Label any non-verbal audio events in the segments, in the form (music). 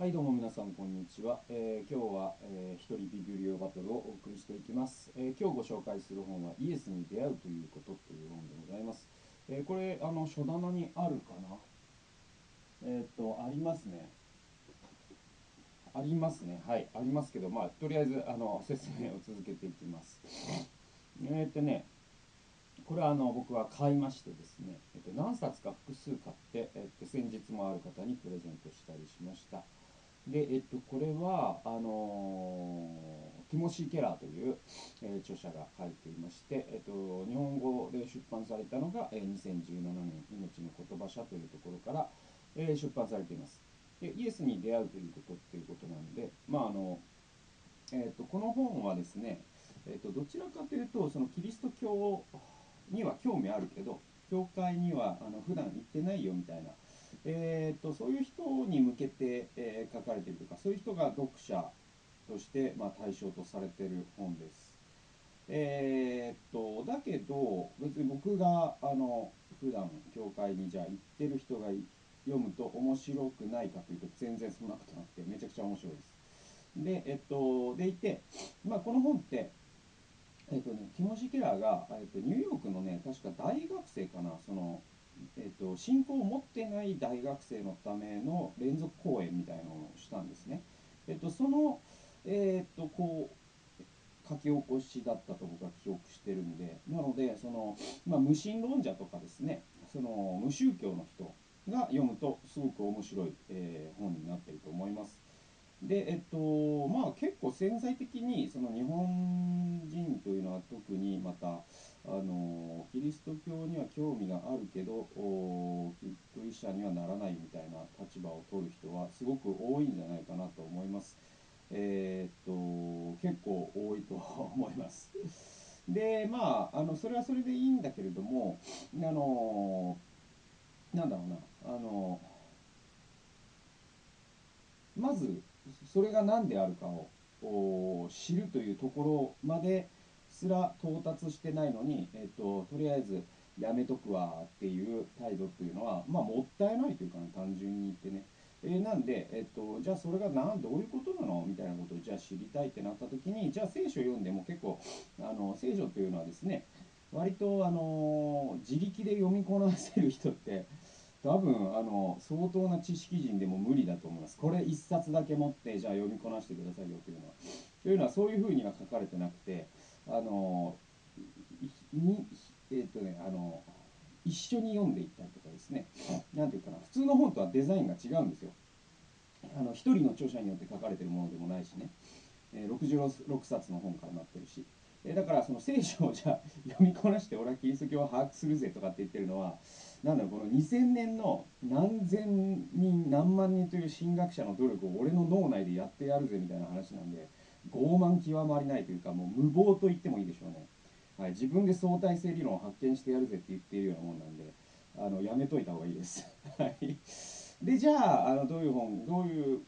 はいどうも皆さんこんにちは、えー、今日は、えー、一人ビブリオバトルをお送りしていきます、えー、今日ご紹介する本はイエスに出会うということという本でございます、えこれあの書棚にあるかな？えっとありますね。ありますね。はいありますけどまあとりあえずあの説明を続けていきます。えっとねこれはあの僕は買いましてですね、えっと、何冊か複数買って、えっと、先日もある方にプレゼントしたりしました。で、えっと、これはあのティモシー・ケラーという、えー、著者が書いていまして、えっと、日本語で出版されたのが、えー、2017年「命の言葉社」というところから、えー、出版されています。でイエスに出会うということっていうことなんで、まああのえーと、この本はですね、えーと、どちらかというとそのキリスト教には興味あるけど教会にはあの普段行ってないよみたいなえーと、そういう人に向けて、えー、書かれているとかそういう人が読者として、まあ、対象とされている本です。えー、とだけど別に僕があの普段教会にじゃあ行ってる人が読むと面白くないかというと全然そんなことなくてめちゃくちゃ面白いです。で、えっと、でいて、まあ、この本って、えっとね、ティモシー・ケラーが、えっと、ニューヨークのね確か大学生かなそのえーと、信仰を持ってない大学生のための連続講演みたいなのをしたんですね。えーと、その、えーと、こう書き起こしだったと僕は記憶してるんでなのでその、まあ、無神論者とかですねその無宗教の人が読むとすごく面白い、えー、本になっていると思います。でえっとまあ結構潜在的にその日本人というのは特にまたあのキリスト教には興味があるけどクリスチャンにはならないみたいな立場を取る人はすごく多いんじゃないかなと思います。えー、っと結構多いと思います。でまああのそれはそれでいいんだけれどもあのなんだろうなあのまずそれが何であるかを知るというところまですら到達してないのに、えっと、とりあえずやめとくわっていう態度っていうのは、まあ、もったいないというか、ね、単純に言ってね。えー、なんで、えっと、じゃあそれが何どういうことなの？みたいなことをじゃあ知りたいってなった時にじゃあ聖書を読んでも結構あの聖書というのはですね割とあの自力で読みこなせる人って多分あの相当な知識人でも無理だと思います。これ1冊だけ持ってじゃあ読みこなしてくださいよというのは。というのはそういうふうには書かれてなくてあのにえっ、とねあの一緒に読んでいったりとかですね何ていうかな普通の本とはデザインが違うんですよ。あの1人の著者によって書かれているものでもないしね、えー、66冊の本からなってるし。えだからその聖書をじゃ読みこなして俺はキリスト教を把握するぜとかって言ってるのはなんだろうこの2000年の何千人何万人という神学者の努力を俺の脳内でやってやるぜみたいな話なんで傲慢極まりないというかもう無謀と言ってもいいでしょうね、はい、自分で相対性理論を発見してやるぜって言っているようなもんなんであのやめといた方がいいです。(laughs) はい。でじゃああのどういう本どういう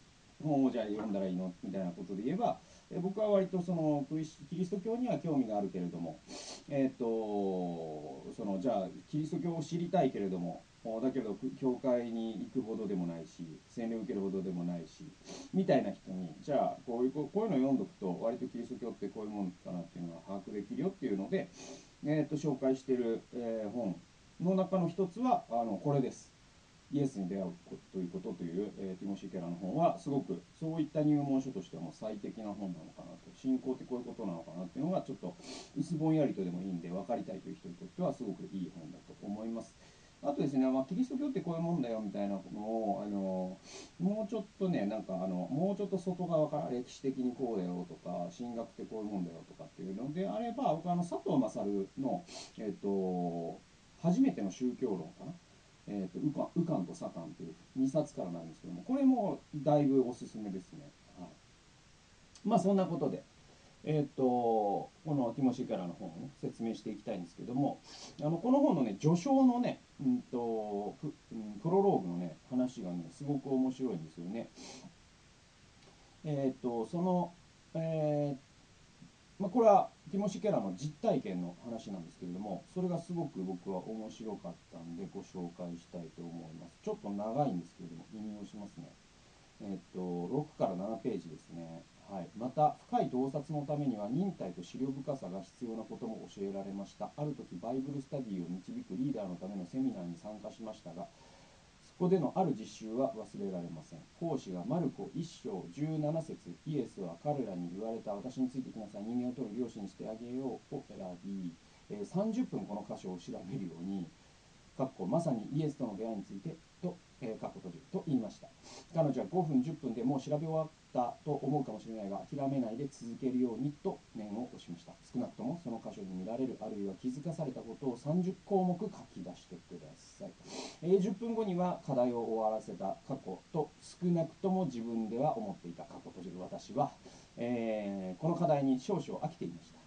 本をじゃあ読んだらいいの？みたいなことで言えばえ僕は割とそのキリスト教には興味があるけれども、えーと、そのじゃあキリスト教を知りたいけれどもだけど教会に行くほどでもないし洗礼を受けるほどでもないしみたいな人にじゃあこういうこういうのを読んどくと割とキリスト教ってこういうもんかなっていうのが把握できるよっていうので、えーと、紹介してる、えー、本の中の一つはあのこれです。イエスに出会うということという、えー、ティモシー・ケラの本はすごくそういった入門書としてはもう最適な本なのかなと信仰ってこういうことなのかなっていうのがちょっと薄ぼんやりとでもいいんで分かりたいという人にとってはすごくいい本だと思います。あとですね、まあ、キリスト教ってこういうもんだよみたいなのを、あのもうちょっとね、なんかあの、もうちょっと外側から歴史的にこうだよとか、神学ってこういうもんだよとかっていうのであれば、僕あの、佐藤勝の、えっ、と、初めての宗教論かな。えーと、ウカウカンとサカンという2冊からなんですけどもこれもだいぶおすすめですね、はい、まあそんなことでえーと、このティモシー・ケラの本を、ね、説明していきたいんですけどもあのこの本のね序章のね、うんとププロローグのね話がねすごく面白いんですよね。えっ、ー、とその、えっーまあ、これはティモシー・ケラーの実体験の話なんですけれどもそれがすごく僕は面白かったんでご紹介したいと思います。ちょっと長いんですけれども引用しますね。えっと6から7ページですね。はい、また深い洞察のためには忍耐と思慮深さが必要なことも教えられました。ある時バイブルスタディを導くリーダーのためのセミナーに参加しましたがこでのある実習は忘れられません。講師がマルコ1章17節イエスは彼らに言われた私についてきなさい。人間を取る漁師にしてあげようを選び、えー30分この箇所を調べるようにかっこまさにイエスとの出会いについてと、えー、かっこ閉じると言いました。彼女は5分10分でもう調べ終わったと思うかもしれないが諦めないで続けるようにと念を押しました。少なくともその箇所に見られるあるいは気づかされたことを30項目書き出してください、えー10分後には課題を終わらせた過去と少なくとも自分では思っていた。過去閉じる私は、えーこの課題に少々飽きていました。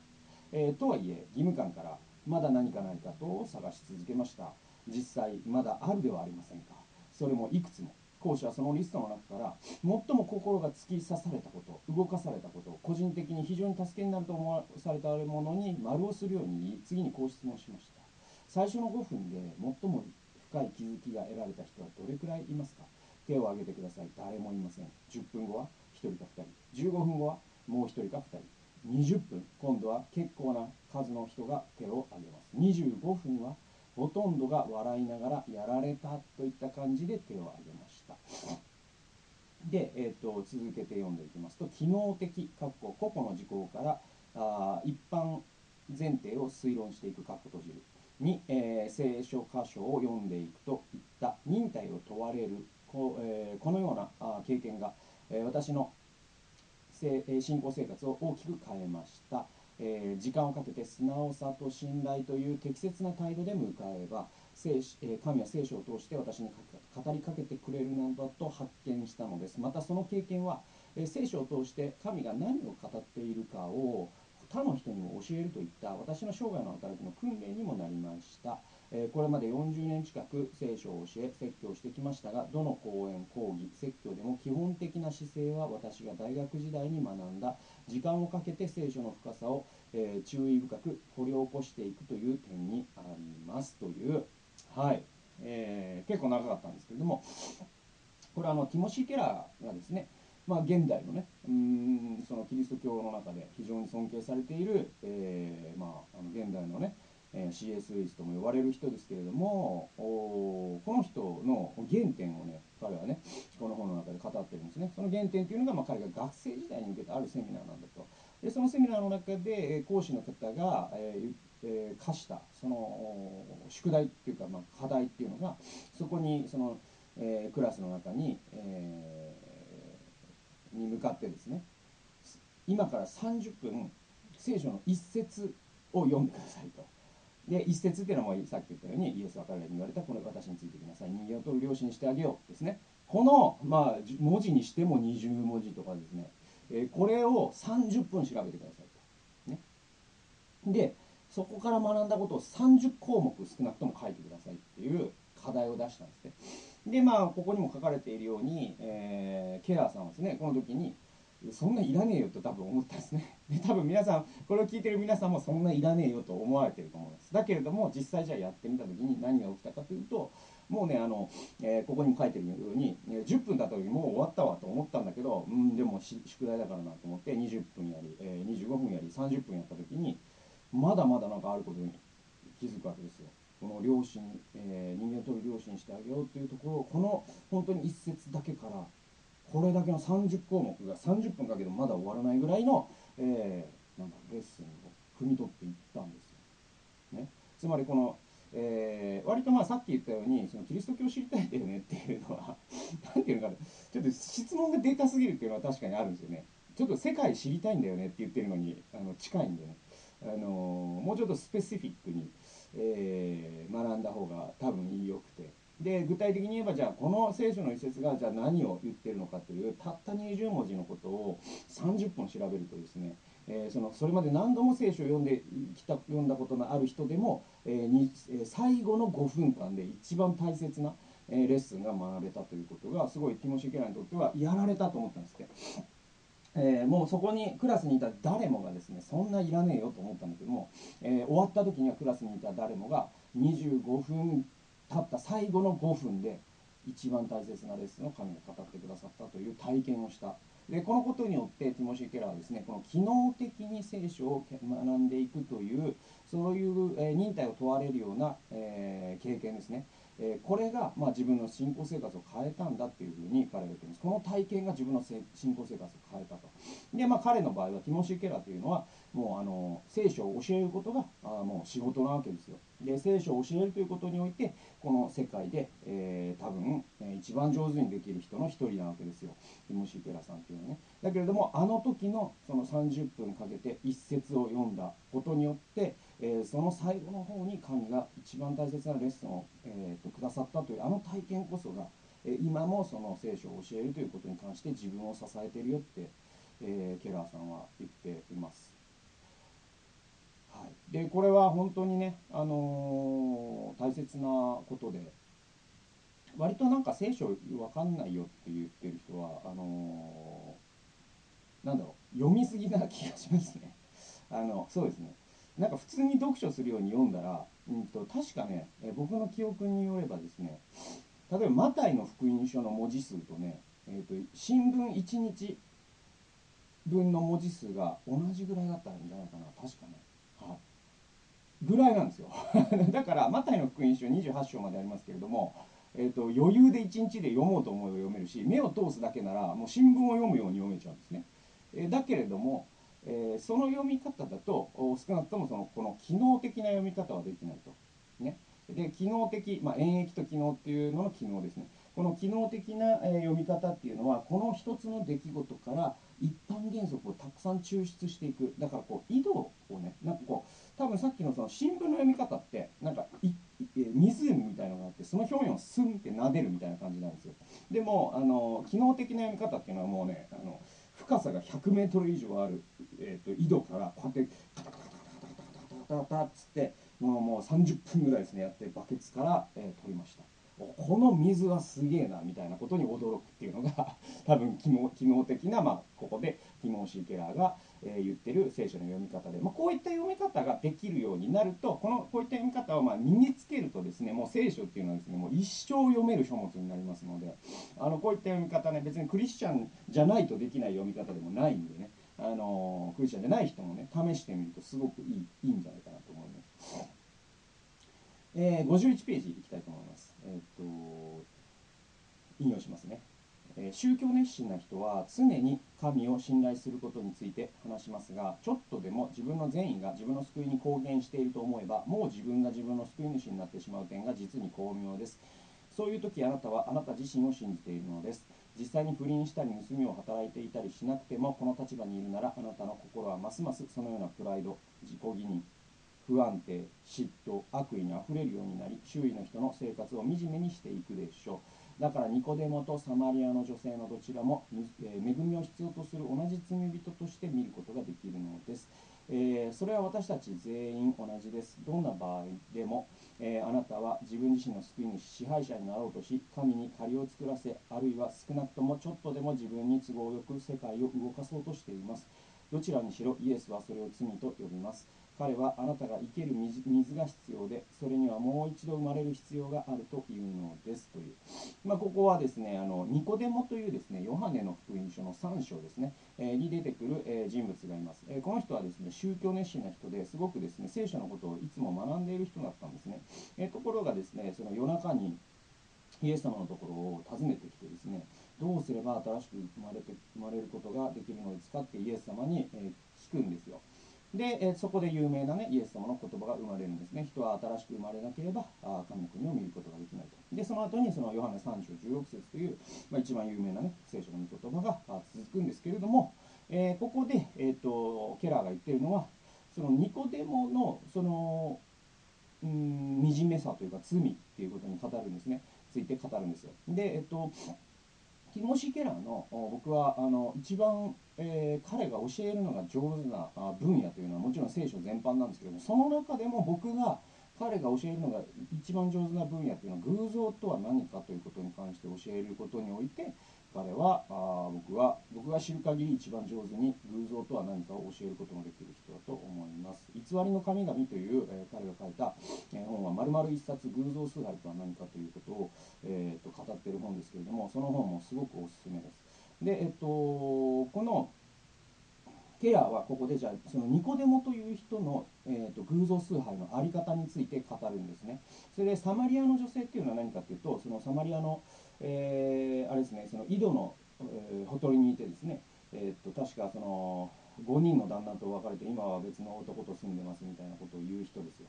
えーとはいえ義務感からまだ何かないかと探し続けました。実際まだあるではありませんか。それもいくつも講師はそのリストの中から最も心が突き刺されたこと動かされたこと個人的に非常に助けになると思わされたものに丸をするように言い次にこう質問しました。最初の5分で最も深い気づきが得られた人はどれくらいいますか？手を挙げてください。誰もいません。10分後は1人か2人。15分後はもう1人か2人。20分今度は結構な数の人が手を挙げます。25分はほとんどが笑いながらやられたといった感じで手を挙げましたで、えー、と続けて読んでいきますと機能的かっこ個々の事項からあ一般前提を推論していくかっこ閉じる。に、えー聖書箇所を読んでいくといった。忍耐を問われる。こ,、えーこのようなあ経験が、えー私の信仰生活を大きく変えました、えー時間をかけて素直さと信頼という適切な態度で迎えば神は聖書を通して私に語りかけてくれるのだと発見したのです。またその経験は、聖書を通して神が何を語っているかを他の人にも教えるといった私の生涯の働きの訓練にもなりました、これまで40年近く聖書を教え説教してきましたがどの講演講義説教でも基本的な姿勢は私が大学時代に学んだ。時間をかけて聖書の深さを、注意深く掘り起こしていくという点にあります。というはい、えー結構長かったんですけれどもこれはあのティモシー・ケラーがですねまあ、現代のねうんそのキリスト教の中で非常に尊敬されている、えーまあ、あの現代のねえー C.S. ルイスとも呼ばれる人ですけれどもおこの人の原点をね彼はねこの本の中で語ってるんですねその原点というのが、まあ、彼が学生時代に受けたあるセミナーなんだとでそのセミナーの中で講師の方が、えーえ課したその宿題っていうか、ま、課題っていうのがそこにその、えクラスの中に、えに向かってですね今から30分聖書の一節を読んでくださいと。で一節っていうのはもさっき言ったようにイエスは彼らに言われたこれ私についてきなさい。人間を取る漁師にしてあげようですね。この、まあ、文字にしても20文字とかですね、えーこれを30分調べてくださいと、ね、でそこから学んだことを30項目少なくとも書いてくださいっていう課題を出したんですね。でまあここにも書かれているように、えーケラーさんはですねこの時にそんないらねえよと多分思ったんですね。で多分皆さんこれを聞いてる皆さんもそんないらねえよと思われてると思います。だけれども実際じゃあやってみた時に何が起きたかというともうねあの、えーここにも書いてるように10分経った時もう終わったわと思ったんだけどうんでも宿題だからなと思って20分やり、えー25分やり30分やった時にまだまだなんかあることに気づくわけですよこの両親、えー人間を取る両親してあげようというところをこの本当に一節だけからこれだけの30項目が30分かけてもまだ終わらないぐらいの、えーなんだレッスンを汲み取っていったんですよ。ね、つまりこの、えー割とまあさっき言ったようにそのキリスト教を知りたいんだよねっていうのは (laughs) なんていうのかなちょっと質問がでかすぎるっていうのは確かにあるんですよね。ちょっと世界知りたいんだよねって言ってるのにあの近いんでね、あのもうちょっとスペシフィックに、えー学んだ方が多分良くてで具体的に言えばじゃあこの聖書の一節がじゃあ何を言ってるのかというたった20文字のことを30分調べるとですね、えーそのそれまで何度も聖書を読んできた読んだことのある人でも、えーにえ最後の5分間で一番大切な、えレッスンが学べたということがすごいティモシー・ケラーにとってはやられたと思ったんですって。えーもうそこにクラスにいた誰もがですねそんないらねえよと思ったんだけども、えー終わった時にはクラスにいた誰もが25分経った最後の5分で一番大切なレッスンを神が語ってくださったという体験をした。でこのことによってティモシー・ケラーはですねこの機能的に聖書を学んでいくというそういう、え忍耐を問われるような、えー、経験ですね。えこれが、まあ、自分の信仰生活を変えたんだっていうふうに彼は言っています。この体験が自分の信仰生活を変えたと。で、まあ、彼の場合はティモシー・ケラーというのはもうあの聖書を教えることがあもう仕事なわけですよ。で聖書を教えるということにおいてこの世界で、えー、多分、え一番上手にできる人の一人なわけですよ。ティモシー・ケラさんっていうのはね。だけれどもあの時のその30分かけて一節を読んだことによってえー、その最後の方に神が一番大切なレッスンを、えーと、くださったというあの体験こそが、えー、今もその聖書を教えるということに関して自分を支えているよって、え、ケラーさんは言っています。い、でこれは本当にね、あの大切なことで割となんか聖書わかんないよって言ってる人はあのなんだろう読みすぎな気がしますね。(laughs) あのそうですねなんか普通に読書するように読んだら、うんと、確かね、え僕の記憶によればですね例えばマタイの福音書の文字数とね、えーと、新聞1日分の文字数が同じぐらいだったんじゃないかな確かねぐらいなんですよ (laughs) だからマタイの福音書28章までありますけれどもえーと、余裕で1日で読もうと思えば読めるし目を通すだけならもう新聞を読むように読めちゃうんですね、えー、だけれどもえー、その読み方だと少なくともそのこの機能的な読み方はできないと。ね、で機能的、まあ、演疫と機能っていうのの機能ですね。この機能的な、え読み方っていうのはこの一つの出来事から一般原則をたくさん抽出していくだからこう井戸をねなんかこう多分さっきのその新聞の読み方ってなんかい湖みたいなのがあってその表面をスンって撫でるみたいな感じなんですよ。でもあの機能的な読み方っていうのはもうねあの深さが100メートル以上ある、えーと、井戸からこうやってカタカタカタカタカタカタカタカタカタっつってもうもう30分ぐらいですねやってバケツから、えー、取りましたこの水はすげえなみたいなことに驚くっていうのが多分機能機能的な、まあ、ここでティモンシー・ケラーが、え、言ってる聖書の読み方で、まあ、こういった読み方ができるようになるとこのこういった読み方をま身につけるとですねもう聖書っていうのはですねもう一生読める書物になりますのであのこういった読み方ね別にクリスチャンじゃないとできない読み方でもないんでねあのクリスチャンじゃない人もね試してみるとすごくいいいいんじゃないかなと思います。えー、51ページいきたいと思います。えー、っと引用しますね、え、宗教熱心な人は常に神を信頼することについて話しますがちょっとでも自分の善意が自分の救いに貢献していると思えばもう自分が自分の救い主になってしまう点が実に巧妙ですそういう時あなたはあなた自身を信じているのです実際に不倫したり盗みを働いていたりしなくてもこの立場にいるならあなたの心はますますそのようなプライド自己義認不安定、嫉妬、悪意にあふれるようになり、周囲の人の生活を惨めにしていくでしょう。だからニコデモとサマリアの女性のどちらも、え恵みを必要とする同じ罪人として見ることができるのです。えー、それは私たち全員同じです。どんな場合でも、えー、あなたは自分自身の救い主、支配者になろうとし、神に借りを作らせ、あるいは少なくともちょっとでも自分に都合よく世界を動かそうとしています。どちらにしろイエスはそれを罪と呼びます。彼はあなたが生ける水が必要でそれにはもう一度生まれる必要があるというのですという、まあ、ここはですねあのニコデモというですねヨハネの福音書の3章ですね、えー、に出てくる、えー、人物がいます、えー、この人はですね宗教熱心な人ですごくですね聖書のことをいつも学んでいる人だったんですね、えところがですねその夜中にイエス様のところを訪ねてきてですねどうすれば新しく生まれて生まれることができるのですかってイエス様に、え聞くんですよ。で、えそこで有名な、ね、イエス様の言葉が生まれるんですね。人は新しく生まれなければあ神の国を見ることができないと。で、その後にそのヨハネ3章16節という、まあ、一番有名な、ね、聖書の言葉が続くんですけれども、えー、ここで、えーと、ケラーが言ってるのは、そのニコデモのそのうん惨めさというか罪っていうことに語るんですね。ついて語るんですよ。で、えっ、ー、とティモシー・ケラーの僕はあの一番、えー、彼が教えるのが上手な分野というのはもちろん聖書全般なんですけどもその中でも僕が彼が教えるのが一番上手な分野というのは偶像とは何かということに関して教えることにおいて彼はあ僕は僕が知る限り一番上手に偶像とは何かを教えることのできる人だと思います偽りの神々という、えー、彼が書いた、えー、本は丸々一冊偶像崇拝とは何かということを、えー、と語っている本ですけれどもその本もすごくおすすめですでえっとこのケラーはここでじゃあそのニコデモという人の、えーと、偶像崇拝の在り方について語るんですね。それでサマリアの女性っていうのは何かっていうとそのサマリアの、えー、あれですねその井戸の、えー、ほとりにいてですね、えーと、確かその5人の旦那と別れて今は別の男と住んでますみたいなことを言う人ですよ。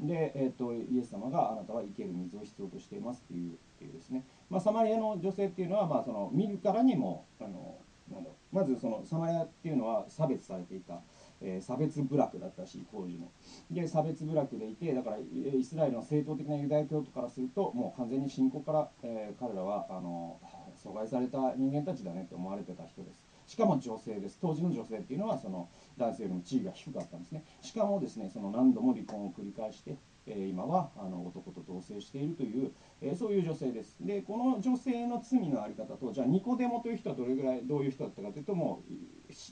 で、えーと、イエス様があなたは生ける水を必要としていますっていうっていうですね、まあ、サマリアの女性っていうのは、まあ、その見るからにもあのなんだまずそのサマリアっていうのは差別されていた、えー、差別部落だったし当時も。で差別部落でいてだからイスラエルの正統的なユダヤ教徒からするともう完全に信仰から、えー、彼らはあの阻害された人間たちだねって思われてた人です。しかも女性です当時の女性っていうのはその男性よりも地位が低かったんですねしかもですねその何度も離婚を繰り返してえ今はあの男と同棲しているという、えそういう女性です。で、この女性の罪のあり方と、じゃあニコデモという人はどれぐらい、どういう人だったかというと、もう、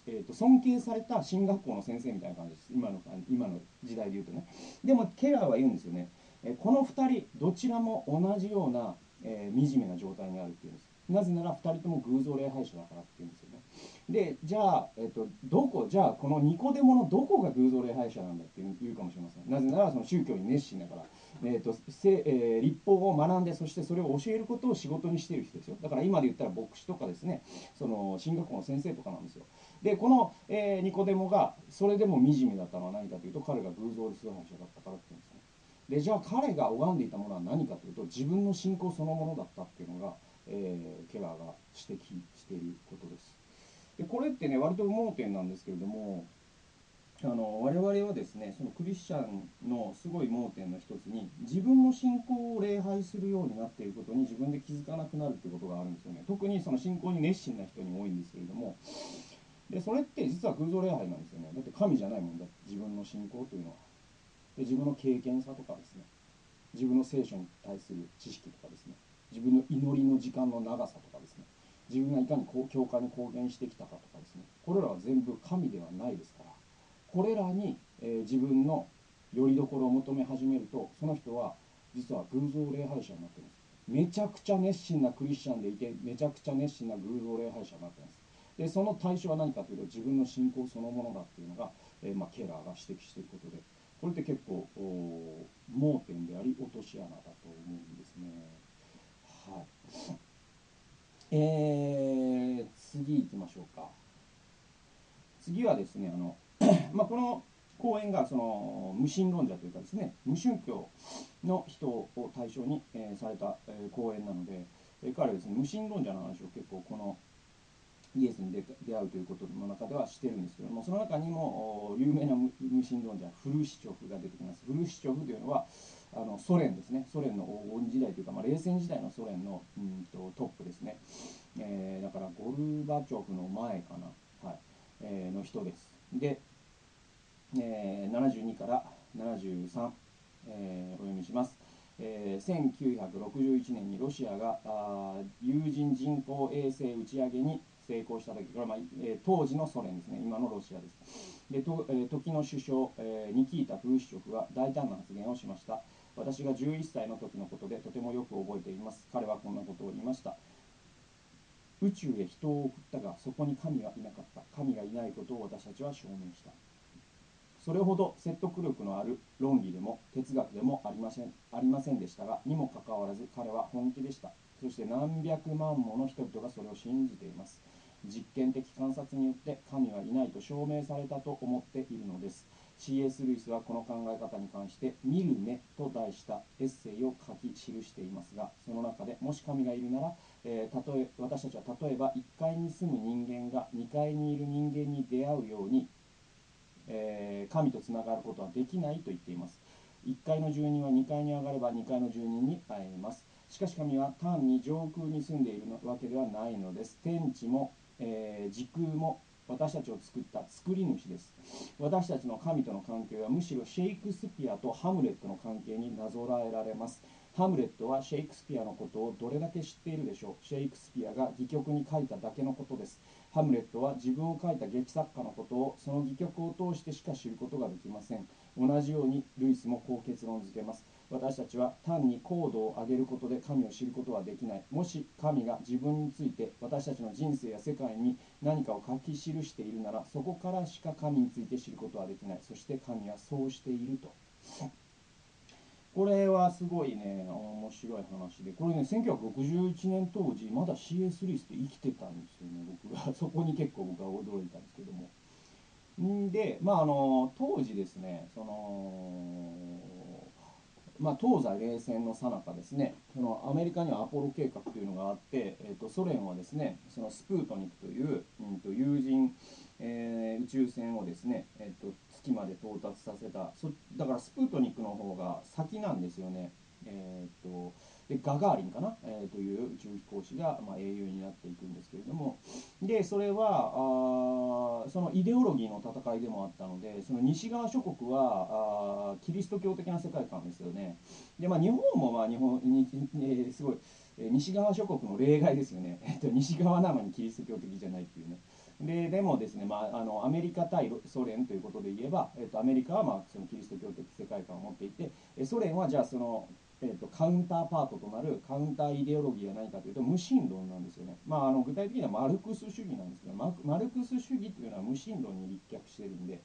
えーと、尊敬された進学校の先生みたいな感じです。今の今の時代で言うとね。でも、ケラーは言うんですよね。えこの2人、どちらも同じような、えー、惨めな状態にあるっていうんです。なぜなら2人とも偶像礼拝者だからっていうんですよ。でじゃあ、えっと、どこじゃあこのニコデモのどこが偶像礼拝者なんだって言うかもしれません。なぜならその宗教に熱心だから、えっとせえー、立法を学んでそしてそれを教えることを仕事にしている人ですよ。だから今で言ったら牧師とかですね。その進学校の先生とかなんですよ。でこの、えー、ニコデモがそれでも惨めだったのは何かというと彼が偶像崇拝者だったからっていうんですね。でじゃあ彼が拝んでいたものは何かというと自分の信仰そのものだったっていうのが、えー、ケラーが指摘していることです。でこれってね割と盲点なんですけれどもあの我々はですねそのクリスチャンのすごい盲点の一つに自分の信仰を礼拝するようになっていることに自分で気づかなくなるっていうことがあるんですよね。特にその信仰に熱心な人に多いんですけれども。でそれって実は偶像礼拝なんですよね。だって神じゃないもんだ自分の信仰というのは。で自分の経験さとかですね。自分の聖書に対する知識とかですね。自分の祈りの時間の長さとかですね。自分がいかに教会に貢献してきたかとかですね。これらは全部神ではないですから。これらに、えー、自分の拠り所を求め始めるとその人は実は偶像礼拝者になっています。めちゃくちゃ熱心なクリスチャンでいてめちゃくちゃ熱心な偶像礼拝者になっています。でその対象は何かというと自分の信仰そのものだっていうのが、えー、まあ、ケラーが指摘していることで。これって結構盲点であり落とし穴だと思うんですね。はい。えー、次行きましょうか。次はですねあの (coughs) まあ、この講演がその無神論者というかですね無宗教の人を対象に、えー、された、えー、講演なので、えー、彼はですね無神論者の話を結構このイエスに出会うということの中ではしてるんですけどもその中にも有名な無神論者フルシチョフが出てきます。フルシチョフというのはあのソ連ですね。ソ連の黄金時代というか、まあ、冷戦時代のソ連のうんとトップですね、えー、だからゴルバチョフの前かな、はい。えー、の人です。で、えー、72から73、えー、お読みします、えー、1961年にロシアがあ有人人工衛星打ち上げに成功した時これ、まあえー、当時のソ連ですね。今のロシアです。でと、えー、時の首相、えー、ニキータ・フルシチョフは大胆な発言をしました。私が11歳の時のことでとてもよく覚えています。彼はこんなことを言いました。宇宙へ人を送ったがそこに神はいなかった。神がいないことを私たちは証明した。それほど説得力のある論理でも哲学でもありません。ありませんでしたがにもかかわらず彼は本気でした。そして何百万もの人々がそれを信じています。実験的観察によって神はいないと証明されたと思っているのです。C.S. ルイスはこの考え方に関して「見る目」と題したエッセイを書き記していますがその中でもし神がいるなら、えー、例え私たちは例えば1階に住む人間が2階にいる人間に出会うように、えー、神とつながることはできないと言っています1階の住人は2階に上がれば2階の住人に会えますしかし神は単に上空に住んでいるわけではないのです天地も、えー、時空も私たちを作った作り主です。私たちの神との関係はむしろシェイクスピアとハムレットの関係になぞらえられます。ハムレットはシェイクスピアのことをどれだけ知っているでしょう。シェイクスピアが戯曲に書いただけのことです。ハムレットは自分を書いた劇作家のことをその戯曲を通してしか知ることができません。同じようにルイスもこう結論付けます。私たちは単に高度を上げることで神を知ることはできない。もし神が自分について私たちの人生や世界に何かを書き記しているならそこからしか神について知ることはできない。そして神はそうしていると。(laughs) これはすごいね面白い話で。これね1961年当時まだ CS リスって生きてたんですよね。僕が (laughs) そこに結構僕は驚いたんですけども。んでまああの当時ですねそのまあ、東西冷戦の最中ですねそのアメリカにはアポロ計画というのがあって、えー、とソ連はですねそのスプートニクという、うん、と友人、えー、宇宙船をですね、えー、と月まで到達させたそだからスプートニクの方が先なんですよね。えーと、でガガーリンかな、えー、という宇宙飛行士が、まあ、英雄になっていくんですけれども。でそれはあそのイデオロギーの戦いでもあったのでその西側諸国はあキリスト教的な世界観ですよね。で、まあ、日本もまあ日本に、えー、すごいえ西側諸国の例外ですよね、(laughs) えっと、西側なのにキリスト教的じゃないっていうね。ででもですね、まあ、あのアメリカ対ソ連ということで言えば、えっと、アメリカはまあそのキリスト教的世界観を持っていてソ連はじゃあそのえーと、カウンターパートとなるカウンターイデオロギーは何かというと無神論なんですよね、まあ、あの具体的にはマルクス主義なんですけどマルクス主義というのは無神論に立脚してるんで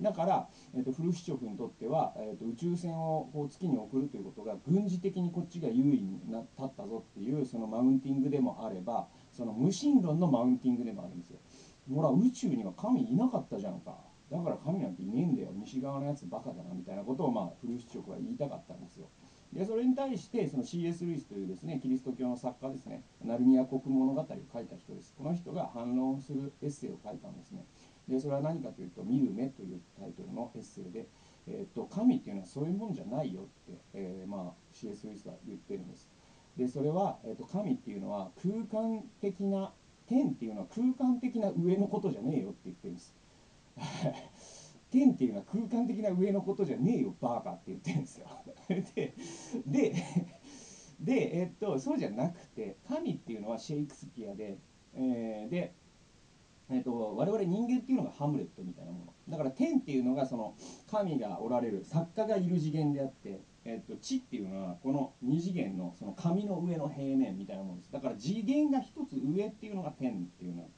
だから、えーと、フルシチョフにとっては、えーと、宇宙船をこう月に送るということが軍事的にこっちが優位になったったぞっていうそのマウンティングでもあればその無神論のマウンティングでもあるんですよ。ほら宇宙には神いなかったじゃんか。だから神なんていねえんだよ。西側のやつバカだなみたいなことを、まあ、フルシチョフは言いたかったんですよ。でそれに対してその C.S. ルイスというですねキリスト教の作家ですねナルニア国物語を書いた人ですこの人が反論するエッセイを書いたんですねでそれは何かというと「見る目」というタイトルのエッセイで、えー、っと神っていうのはそういうもんじゃないよって、えー、まあ、C.S. ルイスは言ってるんですでそれは、えー、っと神っていうのは空間的な天っていうのは空間的な上のことじゃねえよって言ってるんです天っていうのは空間的な上のことじゃねえよバーカって言ってるんですよ。(laughs) ででで、えっと、そうじゃなくて神っていうのはシェイクスピアで、えー、で、えっと、我々人間っていうのがハムレットみたいなもの。だから天っていうのがその神がおられる作家がいる次元であって、えっと、地っていうのはこの2次元のその紙の上の平面みたいなものです。だから次元が一つ上っていうのが天っていうの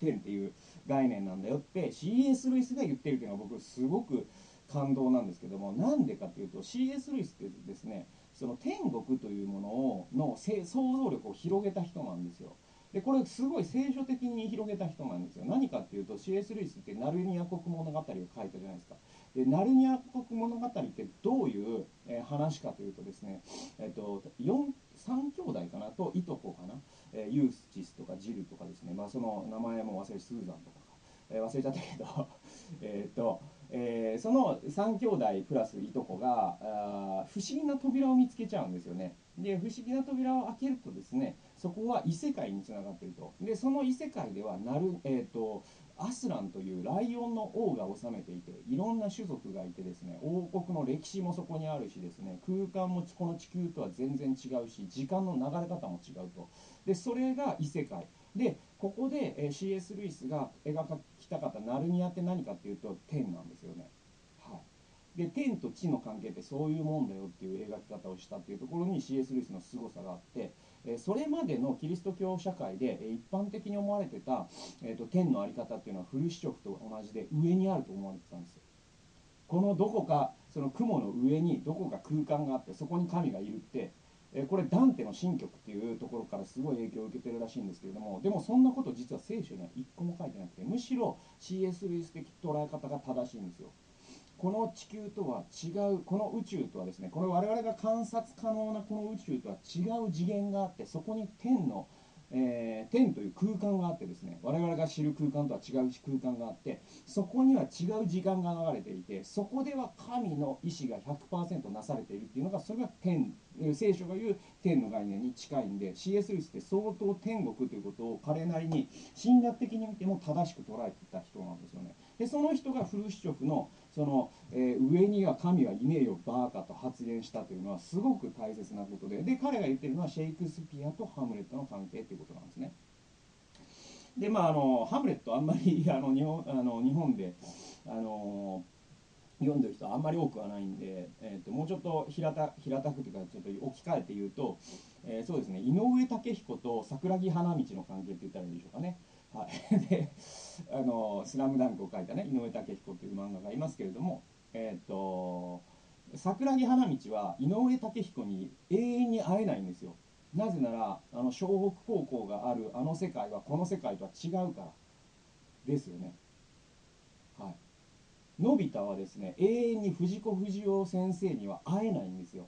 天っていう概念なんだよって C.S. ルイスが言ってるっていうのは僕すごく感動なんですけどもなんでかっていうと C.S. ルイスってですねその天国というものをの想像力を広げた人なんですよ。でこれすごい聖書的に広げた人なんですよ何かっていうと C.S. ルイスってナルニア国物語を書いたじゃないですかでナルニア国物語ってどういう、え、話かというとですね、えーと、と 4, 3兄弟かな？といとこかな、えー、ユースチスとかジルとかですね、まあ、その名前も忘れスーザンとかえー、忘れちゃったけど。(laughs) えっと、えー、その3兄弟プラスいとこがあ不思議な扉を見つけちゃうんですよね。で不思議な扉を開けるとですねそこは異世界につながっていると。でその異世界ではなる、えーと、アスランというライオンの王が治めていていろんな種族がいてですね王国の歴史もそこにあるしですね空間もこの地球とは全然違うし時間の流れ方も違うとでそれが異世界でここで、え C.S. ルイスが描きたかったナルニアって何かっていうと天なんですよね。はい、で天と地の関係ってそういうもんだよっていう描き方をしたっていうところに C.S. ルイスの凄さがあって、それまでのキリスト教社会で、一般的に思われてた、えーと、天の在り方っていうのはフルシチョフと同じで上にあると思われてたんですよ。このどこかその雲の上にどこか空間があってそこに神がいるってえこれダンテの新曲っていうところからすごい影響を受けてるらしいんですけれどもでもそんなこと実は聖書には一個も書いてなくてむしろ CS ルイス的捉え方が正しいんですよこの地球とは違うこの宇宙とはですねこれ我々が観察可能なこの宇宙とは違う次元があってそこに天のえー、天という空間があってですね我々が知る空間とは違う空間があってそこには違う時間が流れていてそこでは神の意志が100%なされているっていうのがそれが天聖書が言う天の概念に近いんで CS ルイスって相当天国ということを彼なりに神学的に見ても正しく捉えていた人なんですよね。でその人がフルシチョフのその、えー、上には神はいねえよバーカと発言したというのはすごく大切なことでで彼が言ってるのはシェイクスピアとハムレットの関係ということなんですねでまああのハムレットあんまり (laughs) あの日本あの日本であの読んでる人はあんまり多くはないんで、えーと、もうちょっと平た平たくというかちょっと置き換えて言うと、えー、そうですね井上武彦と桜木花道の関係って言ったらいいでしょうかね。はい、(laughs) であの「スラムダンクを書いたね井上武彦という漫画がいますけれども、えーと、桜木花道は井上武彦に永遠に会えないんですよ。なぜならあの湘北高校があるあの世界はこの世界とは違うからですよね。はいのび太はですね永遠に藤子不二雄先生には会えないんですよ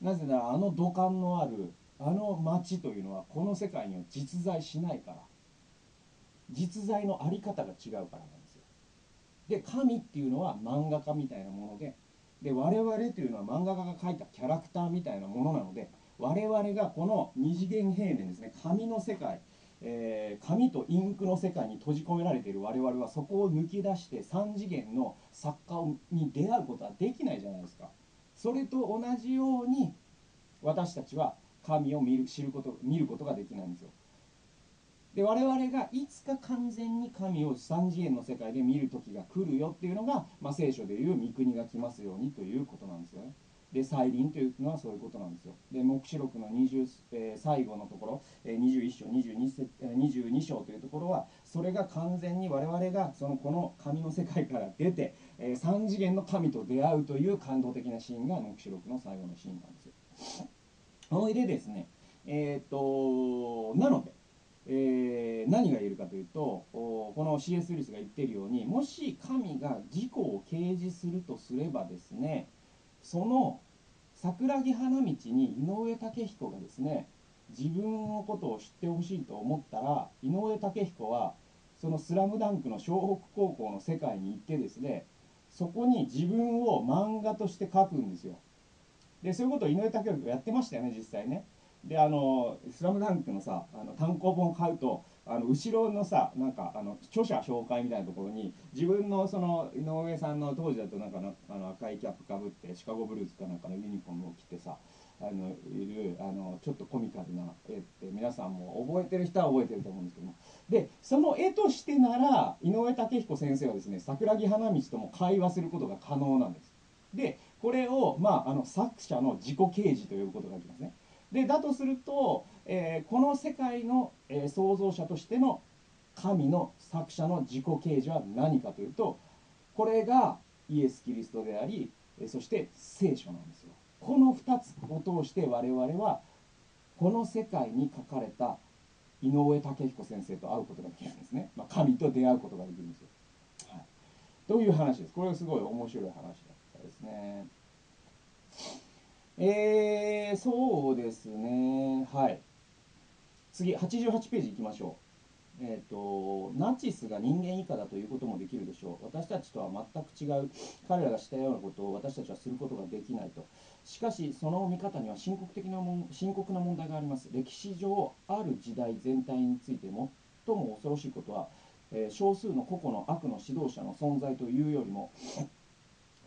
なぜならあの土管のあるあの町というのはこの世界には実在しないから実在の在り方が違うからなんですよ。で神っていうのは漫画家みたいなものでで我々というのは漫画家が描いたキャラクターみたいなものなので我々がこの二次元平面ですね紙の世界えー、紙とインクの世界に閉じ込められている我々はそこを抜き出して3次元の作家に出会うことはできないじゃないですか。それと同じように私たちは神を見る知ること見ることができないんですよ。で我々がいつか完全に神を3次元の世界で見る時が来るよっていうのが、まあ、聖書でいう御国が来ますようにということなんですよね。で再臨というのはそういうことなんですよ。で黙示録の20、えー、最後のところ、えー、21章 22, 22章というところはそれが完全に我々がそのこの神の世界から出て、えー、3次元の神と出会うという感動的なシーンが黙示録の最後のシーンなんですよ。(coughs) ほいでですねえっ、となのでえー、何が言えるかというとこの C.S. ウィリスが言っているようにもし神が自己を掲示するとすればですねその桜木花道に井上武彦がですね自分のことを知ってほしいと思ったら井上武彦はその「スラムダンクの湘北高校の世界に行ってですねそこに自分を漫画として書くんですよでそういうことを井上武彦やってましたよね実際ねであの「スラムダンクのさあの単行本を買うとあの後ろのさなんかあの著者紹介みたいなところに自分のその井上さんの当時だとなんかあの赤いキャップかぶってシカゴブルーズかなんかのユニフォームを着てさあのいるあのちょっとコミカルな絵って皆さんも覚えてる人は覚えてると思うんですけども。でその絵としてなら井上武彦先生はですね桜木花道とも会話することが可能なんです。でこれを、まあ、あの作者の自己啓示ということができますね。でだとすると、えー、この世界の、えー、創造者としての神の作者の自己啓示は何かというとこれがイエス・キリストでありそして聖書なんですよ。この2つを通して我々はこの世界に書かれた井上武彦先生と会うことができるんですね、まあ、神と出会うことができるんですよ、はい、という話です。これはすごい面白い話だったですね。えー、そうですね。はい。次、88ページいきましょう。えっ、ー、と、ナチスが人間以下だということもできるでしょう。私たちとは全く違う、彼らがしたようなことを私たちはすることができないと。しかし、その見方には深刻的なもん深刻な問題があります。歴史上、ある時代全体について最も恐ろしいことは、えー、少数の個々の悪の指導者の存在というよりも、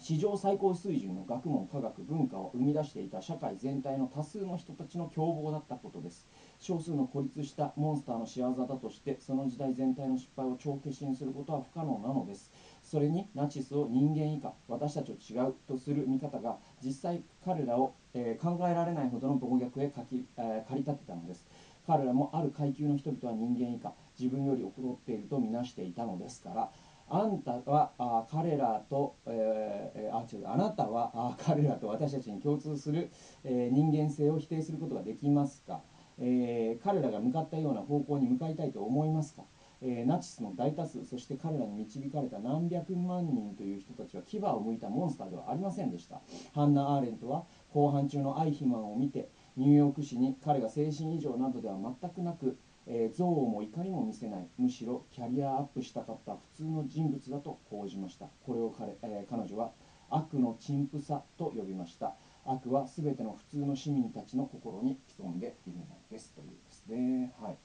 史上最高水準の学問科学文化を生み出していた社会全体の多数の人たちの凶暴だったことです。少数の孤立したモンスターの仕業だとしてその時代全体の失敗を帳消しにすることは不可能なのです。それにナチスを人間以下私たちを違うとする見方が実際彼らを、えー、考えられないほどの暴虐へかき、えー、駆り立てたのです。彼らもある階級の人々は人間以下自分より劣っているとみなしていたのですからあんたはあ彼らと、えー、あ違うあなたはあ彼らと私たちに共通する、えー、人間性を否定することができますか、えー、彼らが向かったような方向に向かいたいと思いますか、えナチスの大多数そして彼らに導かれた何百万人という人たちは牙を向いたモンスターではありませんでした。ハンナ・アーレントは後半中のアイヒマンを見てニューヨーク市に彼が精神異常などでは全くなくえー、憎悪も怒りも見せない。むしろキャリアアップしたかった普通の人物だと報じました。これを彼,、えー、彼女は悪の陳腐さと呼びました。悪は全ての普通の市民たちの心に潜んでいるのです。というですね。はい。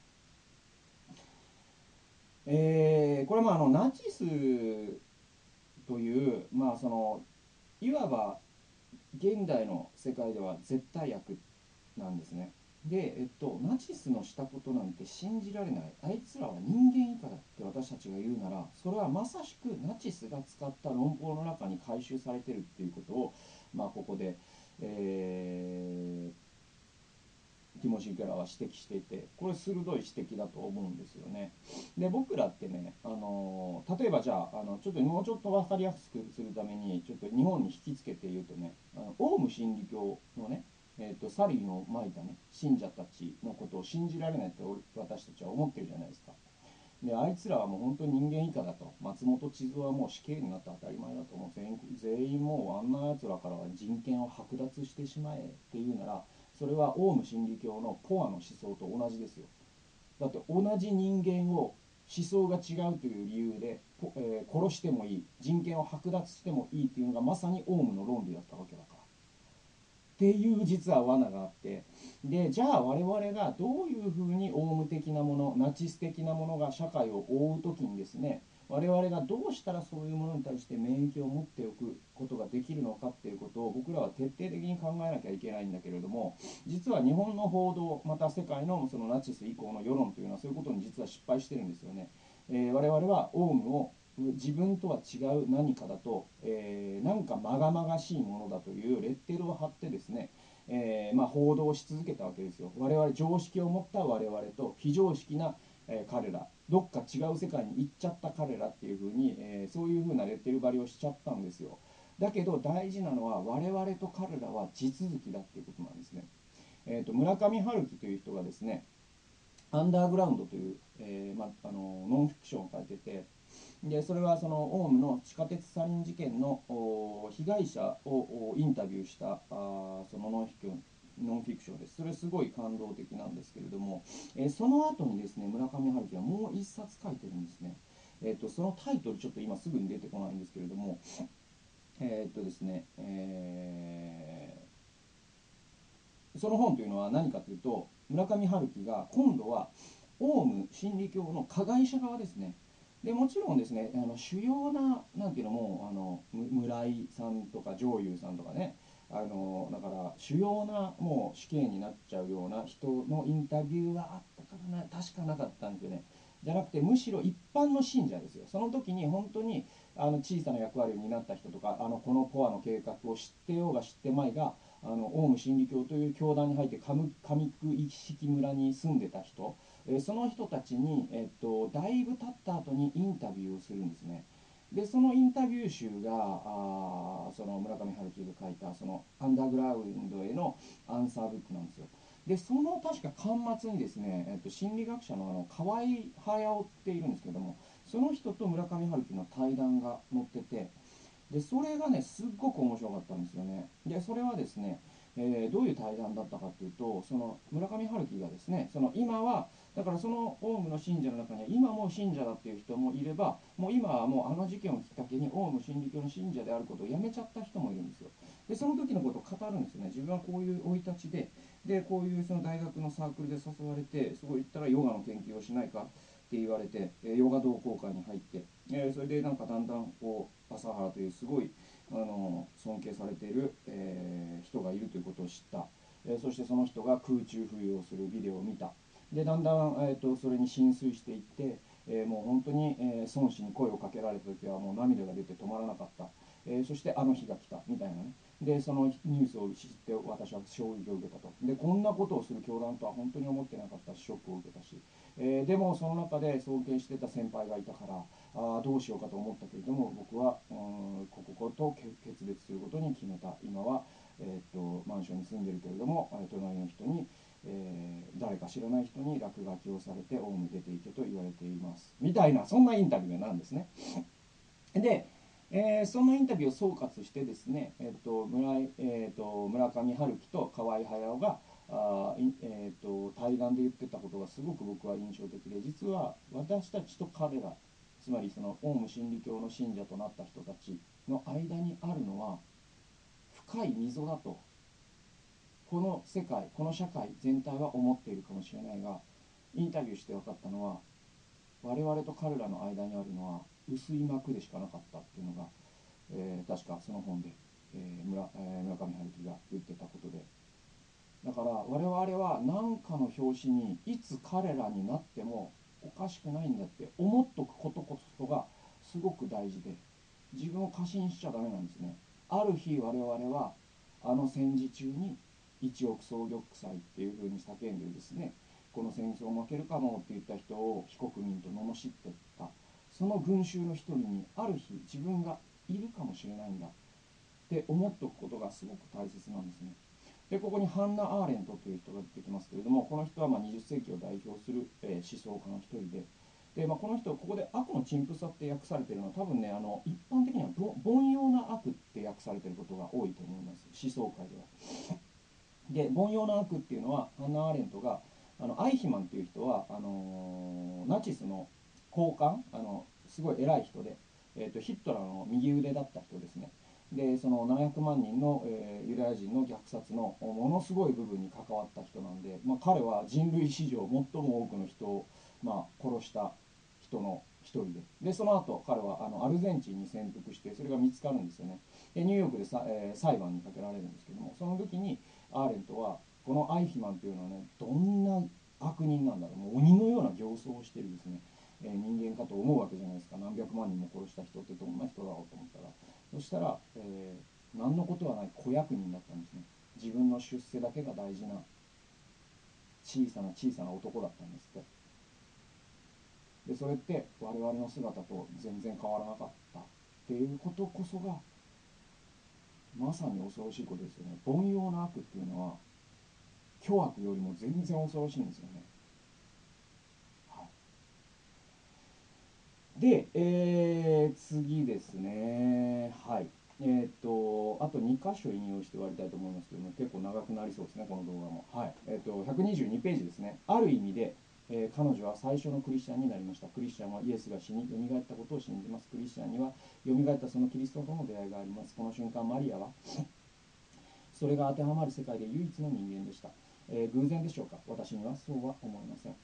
えー、これもあのナチスというまあそのいわば現代の世界では絶対悪なんですね。で、えっと、ナチスのしたことなんて信じられないあいつらは人間以下だって私たちが言うならそれはまさしくナチスが使った論法の中に回収されてるっていうことを、まあ、ここで、えーティモシー・ケラは指摘していてこれ鋭い指摘だと思うんですよね。で僕らってねあの例えばじゃああのちょっともうちょっと分かりやすくするためにちょっと日本に引きつけて言うとねあのオウム真理教のねえーと、サリンをまいたね信者たちのことを信じられないって私たちは思ってるじゃないですか。であいつらはもう本当に人間以下だと。松本千鶴はもう死刑になって当たり前だと思う全員全員もうあんなやつらからは人権を剥奪してしまえっていうならそれはオウム真理教のポアの思想と同じですよ。だって同じ人間を思想が違うという理由で、えー、殺してもいい人権を剥奪してもいいっていうのがまさにオウムの論理だったわけだ。っていう実は罠があってでじゃあ我々がどういうふうにオウム的なものナチス的なものが社会を覆う時にですね我々がどうしたらそういうものに対して免疫を持っておくことができるのかっていうことを僕らは徹底的に考えなきゃいけないんだけれども実は日本の報道また世界のそのナチス以降の世論というのはそういうことに実は失敗してるんですよね。えー、我々はオウムを自分とは違う何かだと、えー、なんかまがまがしいものだというレッテルを貼ってですね、えー、まあ、報道し続けたわけですよ。我々常識を持った我々と非常識な、え、彼らどっか違う世界に行っちゃった彼らっていうふうに、えそういうふうなレッテル張りをしちゃったんですよ。だけど大事なのは我々と彼らは地続きだっていうことなんですね、えーと、村上春樹という人がですねアンダーグラウンドという、えまあのノンフィクションを書いててでそれはそのオウムの地下鉄サリン事件の被害者をインタビューしたあそのノンフィクションノンフィクションです。それすごい感動的なんですけれども、えー、その後にですね村上春樹はもう一冊書いてるんですね、えーと、そのタイトルちょっと今すぐに出てこないんですけれどもえっ、とですね、えー、その本というのは何かというと村上春樹が今度はオウム真理教の加害者側ですね。でもちろんですねあの主要ななんていうのもあの村井さんとか上優さんとかねあのだから主要なもう死刑になっちゃうような人のインタビューはあったからな確かなかったんですよね。じゃなくてむしろ一般の信者ですよ。その時に本当にあの小さな役割を担った人とかあのこのポアの計画を知ってようが知ってまいがあのオウム真理教という教団に入って上上久一色村に住んでた人えその人たちに、えっと、だいぶ経った後にインタビューをするんですね。でそのインタビュー集があその村上春樹が書いたそのアンダーグラウンドへのアンサーブックなんですよ。でその確か端末にですね、えっと、心理学者のあの河合隼っているんですけどもその人と村上春樹の対談が載っててでそれがねすっごく面白かったんですよね。でそれはですねえー、どういう対談だったかっていうとその村上春樹がですねその今はだからそのオウムの信者の中には今も信者だっていう人もいればもう今はもうあの事件をきっかけにオウム真理教の信者であることをやめちゃった人もいるんですよ。でその時のことを語るんですよね。自分はこういう生い立ちででこういうその大学のサークルで誘われてそう言ったらヨガの研究をしないかって言われて、えヨガ同好会に入って、えそれでなんかだんだんこう朝原というすごいあの尊敬されている、えー、人がいるということを知った、えー、そしてその人が空中浮遊をするビデオを見た。でだんだん、えーと、それに浸水していって、えー、もう本当に、え孫子に声をかけられた時はもう涙が出て止まらなかった、えそしてあの日が来た。みたいなね。でそのニュースを知って私は衝撃を受けたと。でこんなことをする教団とは本当に思ってなかった。しショックを受けたし、えー、でもその中で尊敬してた先輩がいたからあどうしようかと思ったけれども僕はうんここと決別することに決めた。今は、えー、っとマンションに住んでるけれども隣の人に、えー、誰か知らない人に落書きをされてオウム出ていけと言われていますみたいなそんなインタビューなんですね。でえー、そのインタビューを総括してですね、えーと村えーと、村上春樹と河合隼があ、えーと、対談で言ってたことがすごく僕は印象的で実は私たちと彼らつまりそのオウム真理教の信者となった人たちの間にあるのは深い溝だとこの世界この社会全体は思っているかもしれないがインタビューして分かったのは我々と彼らの間にあるのは薄い膜でしかなかったっていうのが、えー、確かその本で、えー、村えー、村上春樹が言ってたことで。だから我々は何かの表紙にいつ彼らになってもおかしくないんだって思っとくことこそがすごく大事で自分を過信しちゃダメなんですね。ある日我々はあの戦時中に一億総玉砕っていうふうに叫んでですねこの戦争負けるかもって言った人を非国民と罵っていったその群衆の一人にある日自分がいるかもしれないんだって思っておくことがすごく大切なんですね。でここにハンナ・アーレントという人が出てきますけれどもこの人はま20世紀を代表する、え、思想家の一人でで、まあ、この人ここで「悪の陳腐さ」って訳されてるのは多分ねあの一般的には凡庸な悪って訳されてることが多いと思います思想界では。で凡庸な悪っていうのはハンナ・アーレントがあのアイヒマンっていう人はあの、ナチスの高官あのすごい偉い人で、えーとヒットラーの右腕だった人ですね。でその700万人の、えー、ユダヤ人の虐殺のものすごい部分に関わった人なんで、まあ、彼は人類史上最も多くの人を、まあ、殺した人の一人ででその後彼はあのアルゼンチンに潜伏してそれが見つかるんですよねでニューヨークでさ、えー、裁判にかけられるんですけどもその時にアーレントはこのアイヒマンというのはねどんな悪人なんだろう。もう鬼のような形相をしてるですね、えー、人間かと思うわけじゃないですか。何百万人も殺した人ってどんな人だろうと思ったら。そしたら、えー、何のことはない子役人だったんですね。自分の出世だけが大事な小さな小さな男だったんですって。でそれって我々の姿と全然変わらなかった。っていうことこそがまさに恐ろしいことですよね凡庸な悪っていうのは巨悪よりも全然恐ろしいんですよねで、えー、次ですね。はい。えっ、ー、と、あと2箇所引用して終わりたいと思いますけども、結構長くなりそうですね、この動画も。はい。えっ、ー、と、122ページですね。ある意味で、えー、彼女は最初のクリスチャンになりました。クリスチャンはイエスが死に、よみがえったことを信じます。クリスチャンには、よみがえったそのキリストとの出会いがあります。この瞬間、マリアは (laughs) それが当てはまる世界で唯一の人間でした。え偶然でしょうか？私にはそうは思いません。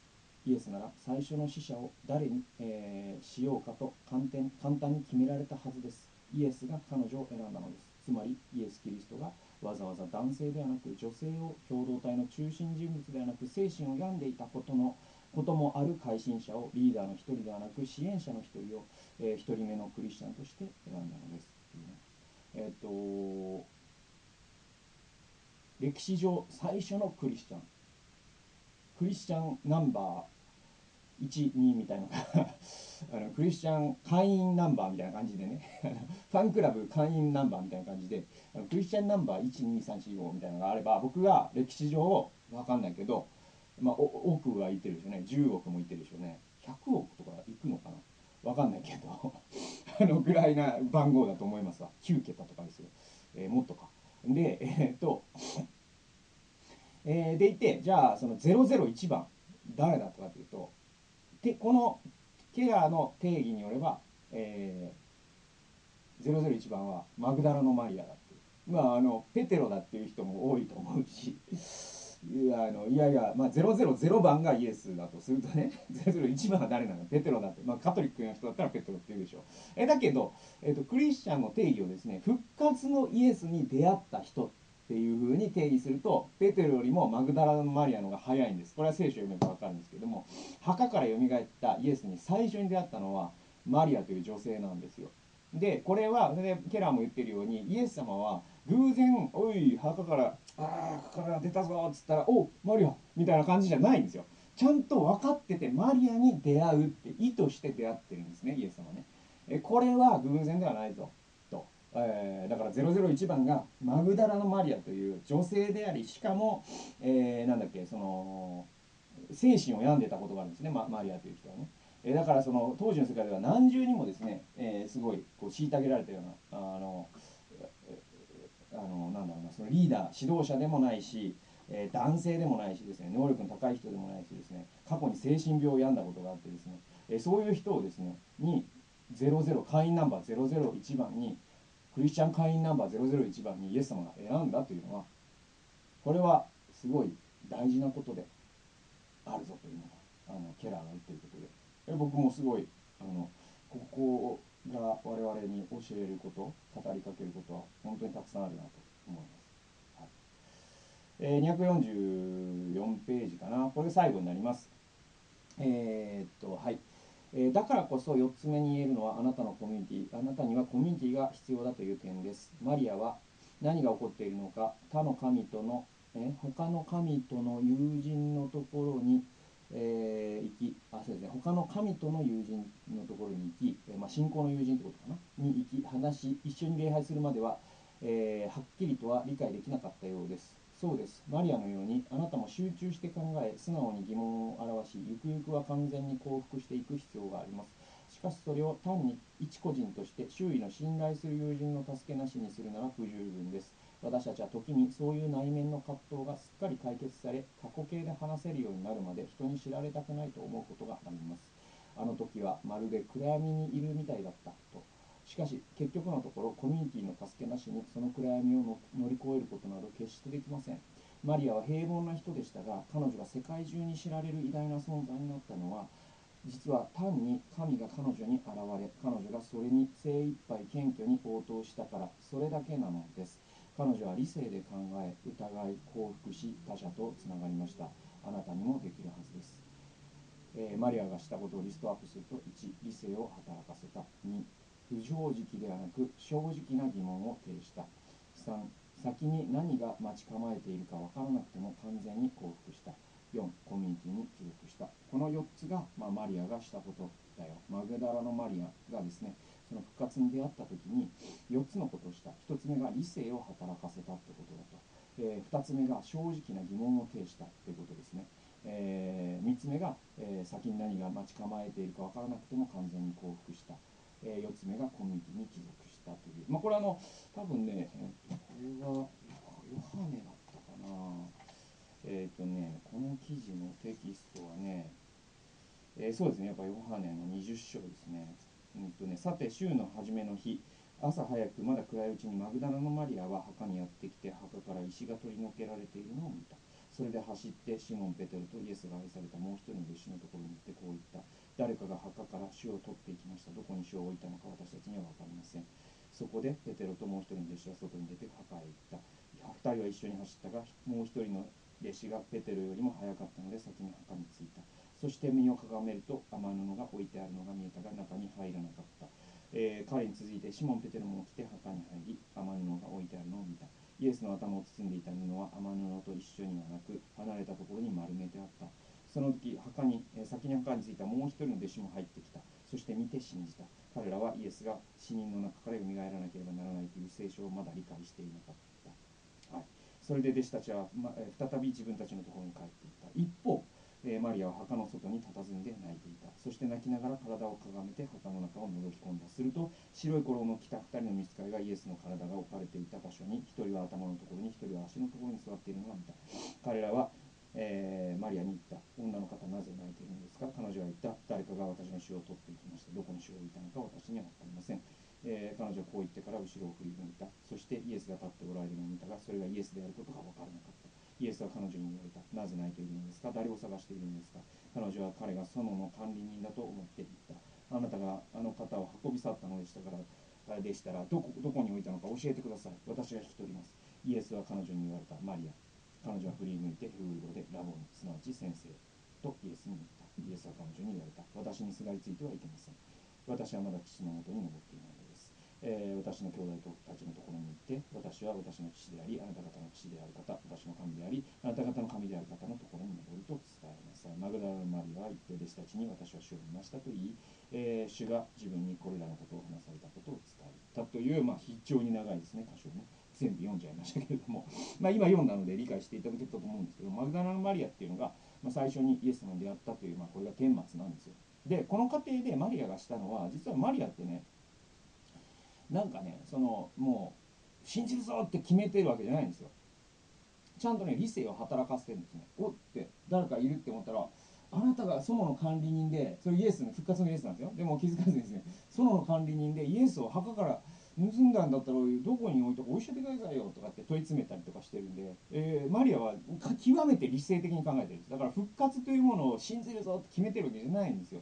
イエスなら最初の死者を誰に、えー、しようかと簡単簡単に決められたはずですイエスが彼女を選んだのですつまりイエス・キリストがわざわざ男性ではなく女性を共同体の中心人物ではなく精神を病んでいたことのこともある改心者をリーダーの一人ではなく支援者の一人を、えー、人目のクリスチャンとして選んだのです。っていうねえっ、と歴史上最初のクリスチャン。クリスチャンナンバー12みたいな。(laughs) あのクリスチャン会員ナンバーみたいな感じでね。(laughs) ファンクラブ会員ナンバーみたいな感じであのクリスチャンナンバー12345みたいなのがあれば僕が歴史上分かんないけど、まあ、億はいってるでしょうね。10億もいってるでしょうね。100億とかいくのかな？分かんないけど。(laughs) あのぐらいな番号だと思いますわ。9桁とかですよ、えー、もっとか。でえー、っと。(laughs) えー、でいてじゃあその001番誰だとかっていうとでこのケアの定義によれば、えー、001番はマグダラのマリアだっていう。まああのペテロだっていう人も多いと思うし。あのいやいや、まあ、000番がイエスだとするとね (laughs) 001番は誰なの？ペテロだって、まあ、カトリックの人だったらペテロって言うでしょ。うえだけど、えーと、クリスチャンの定義をですね復活のイエスに出会った人っていうふうに定義するとペテロよりもマグダラのマリアの方が早いんです。これは聖書を読めば分かるんですけども墓からよみがえったイエスに最初に出会ったのはマリアという女性なんですよ。でこれはでケラーも言ってるようにイエス様は偶然「おい墓からあ墓から出たぞ」っつったら「おマリア」みたいな感じじゃないんですよ。ちゃんと分かっててマリアに出会うって意図して出会ってるんですねイエス様ね。えこれは偶然ではないぞと。えー、だから001番がマグダラのマリアという女性でありしかも、えー、なんだっけその精神を病んでたことがあるんですね、マリアという人はね。え、だからその当時の世界では何重にもですね、えー、すごいこう虐げられたようなあのあのなんだろうなそのリーダー指導者でもないし、えー、男性でもないしですね能力の高い人でもないしですね過去に精神病を病んだことがあってですね、えー、そういう人をですねに00会員ナンバー001番にクリスチャン会員ナンバー001番にイエス様が選んだというのはこれはすごい大事なことであるぞというのがあのケラーが言ってることで。僕もすごいあのここが我々に教えること語りかけることは本当にたくさんあるなと思います、はい。えー、244ページかな。これが最後になります。えー、っとはい。えだからこそ4つ目に言えるのはあなたのコミュニティあなたにはコミュニティが必要だという点です。マリアは何が起こっているのか他の神との、え他の神との友人のところに、えー、行きあそうですね。他の神との友人のところに行き、えまあ、信仰の友人ってことかな？に行き話し一緒に礼拝するまでは、えー、はっきりとは理解できなかったようです。そうです。マリアのようにあなたも集中して考え素直に疑問を表しゆくゆくは完全に降伏していく必要があります。しかしそれを単に一個人として周囲の信頼する友人の助けなしにするなら不十分です。私たちは時にそういう内面の葛藤がすっかり解決され過去形で話せるようになるまで人に知られたくないと思うことがあります。あの時はまるで暗闇にいるみたいだったと。しかし結局のところコミュニティの助けなしにその暗闇を乗り越えることなど決してできません。マリアは平凡な人でしたが彼女が世界中に知られる偉大な存在になったのは実は単に神が彼女に現れ彼女がそれに精一杯謙虚に応答したからそれだけなのです。彼女は理性で考え疑い降伏し他者とつながりました。あなたにもできるはずです、えー、マリアがしたことをリストアップすると1理性を働かせた。2不正直ではなく正直な疑問を呈した。3先に何が待ち構えているか分からなくても完全に降伏した。4コミュニティに帰属した。この4つが、まあ、マリアがしたことだよ。マグダラのマリアがですねその復活に出会った時に4つのことをした。1つ目が理性を働かせたってことだと、えー、2つ目が正直な疑問を呈したということですね、えー、3つ目が、えー、先に何が待ち構えているか分からなくても完全に降伏した。えー、4つ目がコミュニティに帰属したという、まあ、これあの多分ね、えー、これはヨハネだったかな。えっ、ー、とねこの記事のテキストはね、えー、そうですね。やっぱヨハネの20章ですね,、うんとねさて週の初めの日。朝早くまだ暗いうちにマグダラのマリアは墓にやってきて墓から石が取り除けられているのを見た。それで走ってシモン・ペテロとイエスが愛された。もう一人の弟子のところに行ってこう言った。誰かが墓から主を取っていきました。どこに主を置いたのか私たちには分かりません。そこでペテロともう一人の弟子は外に出て墓へ行った。2人は一緒に走ったがもう一人の弟子がペテロよりも早かったので先に墓に着いた。そして身をかがめると雨布が置いてあるのが見えたが中に入らなかった、えー、彼に続いてシモン・ペテロも来て墓に入り雨布が置いてあるのを見た。イエスの頭を包んでいた布は雨布と一緒にはなく離れたところに丸めてあった。その時墓にえ先に墓に着いたもう一人の弟子も入ってきた。そして見て信じた。彼らはイエスが死人の中から蘇らなければならないという聖書をまだ理解していなかった、はい、それで弟子たちは、ま、再び自分たちのところに帰っていった。一方えマリアは墓の外に佇んで泣いていた。そして泣きながら体をかがめて墓の中を覗き込んだ。すると白い衣を着た2人の見つかりがイエスの体が置かれていた場所に1人は頭のところに1人は足のところに座っているのが見た。彼らはえー、マリアに言った。女の方なぜ泣いているのですか？彼女は言った。誰かが私の死を取っていきました。どこに死を置いたのか私には分かりません、えー、彼女はこう言ってから後ろを振り向いた。そしてイエスが立っておられるのを見たがそれがイエスであることが分からなかった。イエスは彼女に言われた。なぜ泣いているのですか？誰を探しているのですか？彼女は彼が園の管理人だと思っていった。あなたがあの方を運び去ったのでしたから、でしたらどこ、どこに置いたのか教えてください。私が引き取ります。イエスは彼女に言われた。マリア。彼女は振り向いてヘブル語でラボに、すなわち先生とイエスに言った。イエスは彼女に言われた。私にすがりついてはいけません。私はまだ父のもとに登っていない。えー、私の兄弟たちのところに行って私は私の父でありあなた方の父である方私の神でありあなた方の神である方のところに登ると伝えなさい。マグダラのマリアは言って弟子たちに私は主を見ましたと言い、えー、主が自分にこれらのことを話されたことを伝えたという、まあ、非常に長いですね。箇所をね。全部読んじゃいましたけれども、(laughs) ま、今読んだので理解していただけたと思うんですけどマグダラのマリアっていうのが、ま、最初にイエス様に出会ったという、まあ、これが顛末なんですよ。でこの過程でマリアがしたのは実はマリアってねなんかねそのもう信じるぞって決めてるわけじゃないんですよ。ちゃんとね理性を働かせてるんですね。おって誰かいるって思ったらあなたが園の管理人でそれイエスの復活のイエスなんですよ。でも気づかずにですね園の管理人でイエスを墓から盗んだんだったらどこに置いとか教えてくださいよとかって問い詰めたりとかしてるんで、えー、マリアは極めて理性的に考えてるんです。だから復活というものを信じるぞって決めてるわけじゃないんですよ。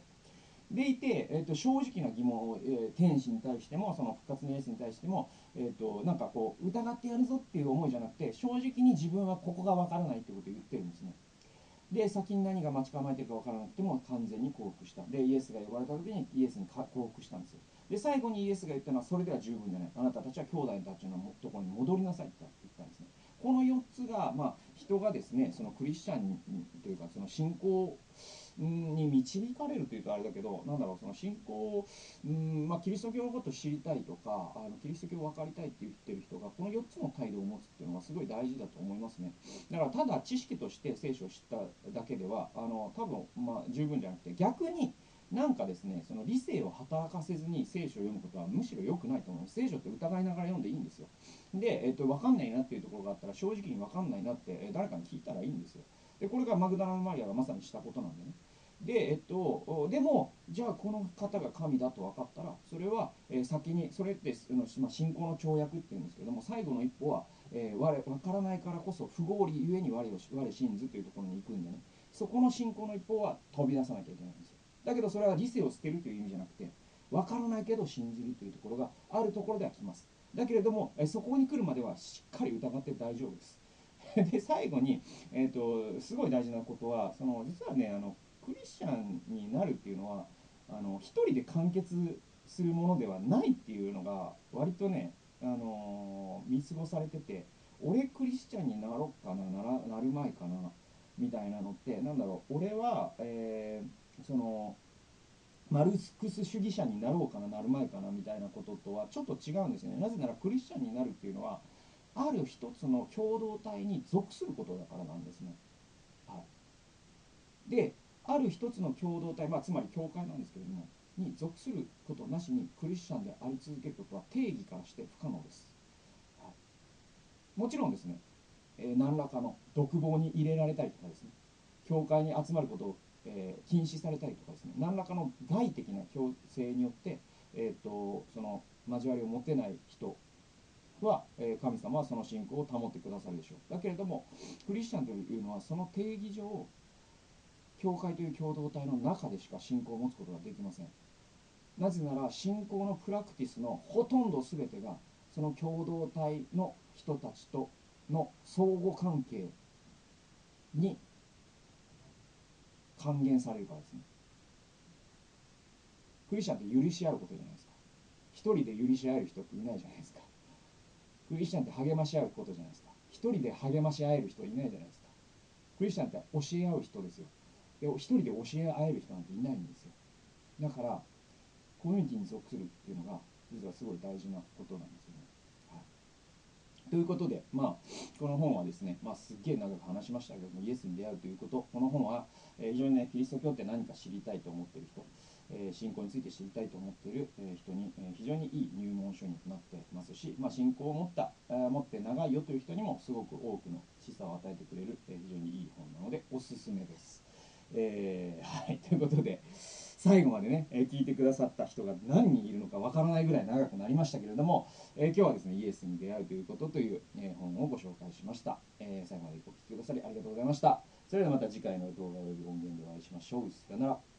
でいて、えー、と正直な疑問を、えー、天使に対してもその復活のイエスに対しても、えー、となんかこう疑ってやるぞっていう思いじゃなくて正直に自分はここが分からないってことを言ってるんですね。で先に何が待ち構えてるか分からなくても完全に降伏した。でイエスが呼ばれた時にイエスに降伏したんですよ。で最後にイエスが言ったのはそれでは十分じゃない。あなたたちは兄弟たちのところに戻りなさいって言ったんですね。この4つが、まあ、人がですねそのクリスチャンというかその信仰に導かれるというとあれだけどなんだろうその信仰うん、まあ、キリスト教のことを知りたいとかあのキリスト教を分かりたいって言ってる人がこの4つの態度を持つっていうのはすごい大事だと思いますね。だからただ知識として聖書を知っただけではあの多分、まあ、十分じゃなくて逆になんかですねその理性を働かせずに聖書を読むことはむしろ良くないと思います聖書って疑いながら読んでいいんですよ。で、えっと、分かんないなっていうところがあったら正直に分かんないなって誰かに聞いたらいいんですよ。でこれがマグダラマリアがまさにしたことなんでね。で、えっと、でもじゃあこの方が神だと分かったらそれは、え、先にそれってまあ、信仰の跳躍っていうんですけども最後の一歩は、えー、我分からないからこそ不合理ゆえに我を我信ずというところに行くんでね。そこの信仰の一歩は飛び出さなきゃいけないんですよ。だけどそれは理性を捨てるという意味じゃなくて分からないけど信じるというところがあるところでは来ます。だけれどもえそこに来るまではしっかり疑って大丈夫です。(laughs) で最後に、えーと、すごい大事なことはその実はねあのクリスチャンになるっていうのはあの一人で完結するものではないっていうのが割とね、あの見過ごされてて俺クリスチャンになろうかなならなる前かなみたいなのってなんだろう俺は、えー、そのマルクス主義者になろうかななる前かなみたいなこととはちょっと違うんですよね。なぜならクリスチャンになるっていうのはある一つの共同体に属することだからなんですね、はい、である一つの共同体、まあ、つまり教会なんですけれどもに属することなしにクリスチャンであり続けることは定義からして不可能です、はい、もちろんですね、えー、何らかの独房に入れられたりとかですね教会に集まることをえー、禁止されたりとかですね何らかの外的な強制によって、えーと、その交わりを持てない人は、えー、神様はその信仰を保ってくださるでしょう。だけれどもクリスチャンというのはその定義上教会という共同体の中でしか信仰を持つことができません。なぜなら信仰のプラクティスのほとんど全てがその共同体の人たちとの相互関係に還元されるからですね。クリスチャンって許し合うことじゃないですか。一人で許し合える人っていないじゃないですか。クリスチャンって励まし合うことじゃないですか。一人で励まし合える人いないじゃないですか。クリスチャンって教え合う人ですよ。で一人で教え合える人なんていないんですよ。だからコミュニティに属するっていうのが実はすごい大事なことなんですよね。はい。ということで、まあ、この本はですね、まあ、すっげえ長く話しましたけども、イエスに出会うということ、この本は、えー、非常にね、キリスト教って何か知りたいと思ってる人、え、信仰について知りたいと思っている、人に、え非常にいい入門書になってますし、まあ、信仰を持った、え持って長いよという人にもすごく多くの示唆を与えてくれる、え非常にいい本なので、おすすめです。えー、(laughs) はい、ということで、最後までね、え聞いてくださった人が何人いるのかわからないぐらい長くなりましたけれども、え今日はですね、イエスに出会うということという、え本をご紹介しました、え最後までお聴きくださりありがとうございました。それではまた次回の動画及び音源でお会いしましょう。さよなら。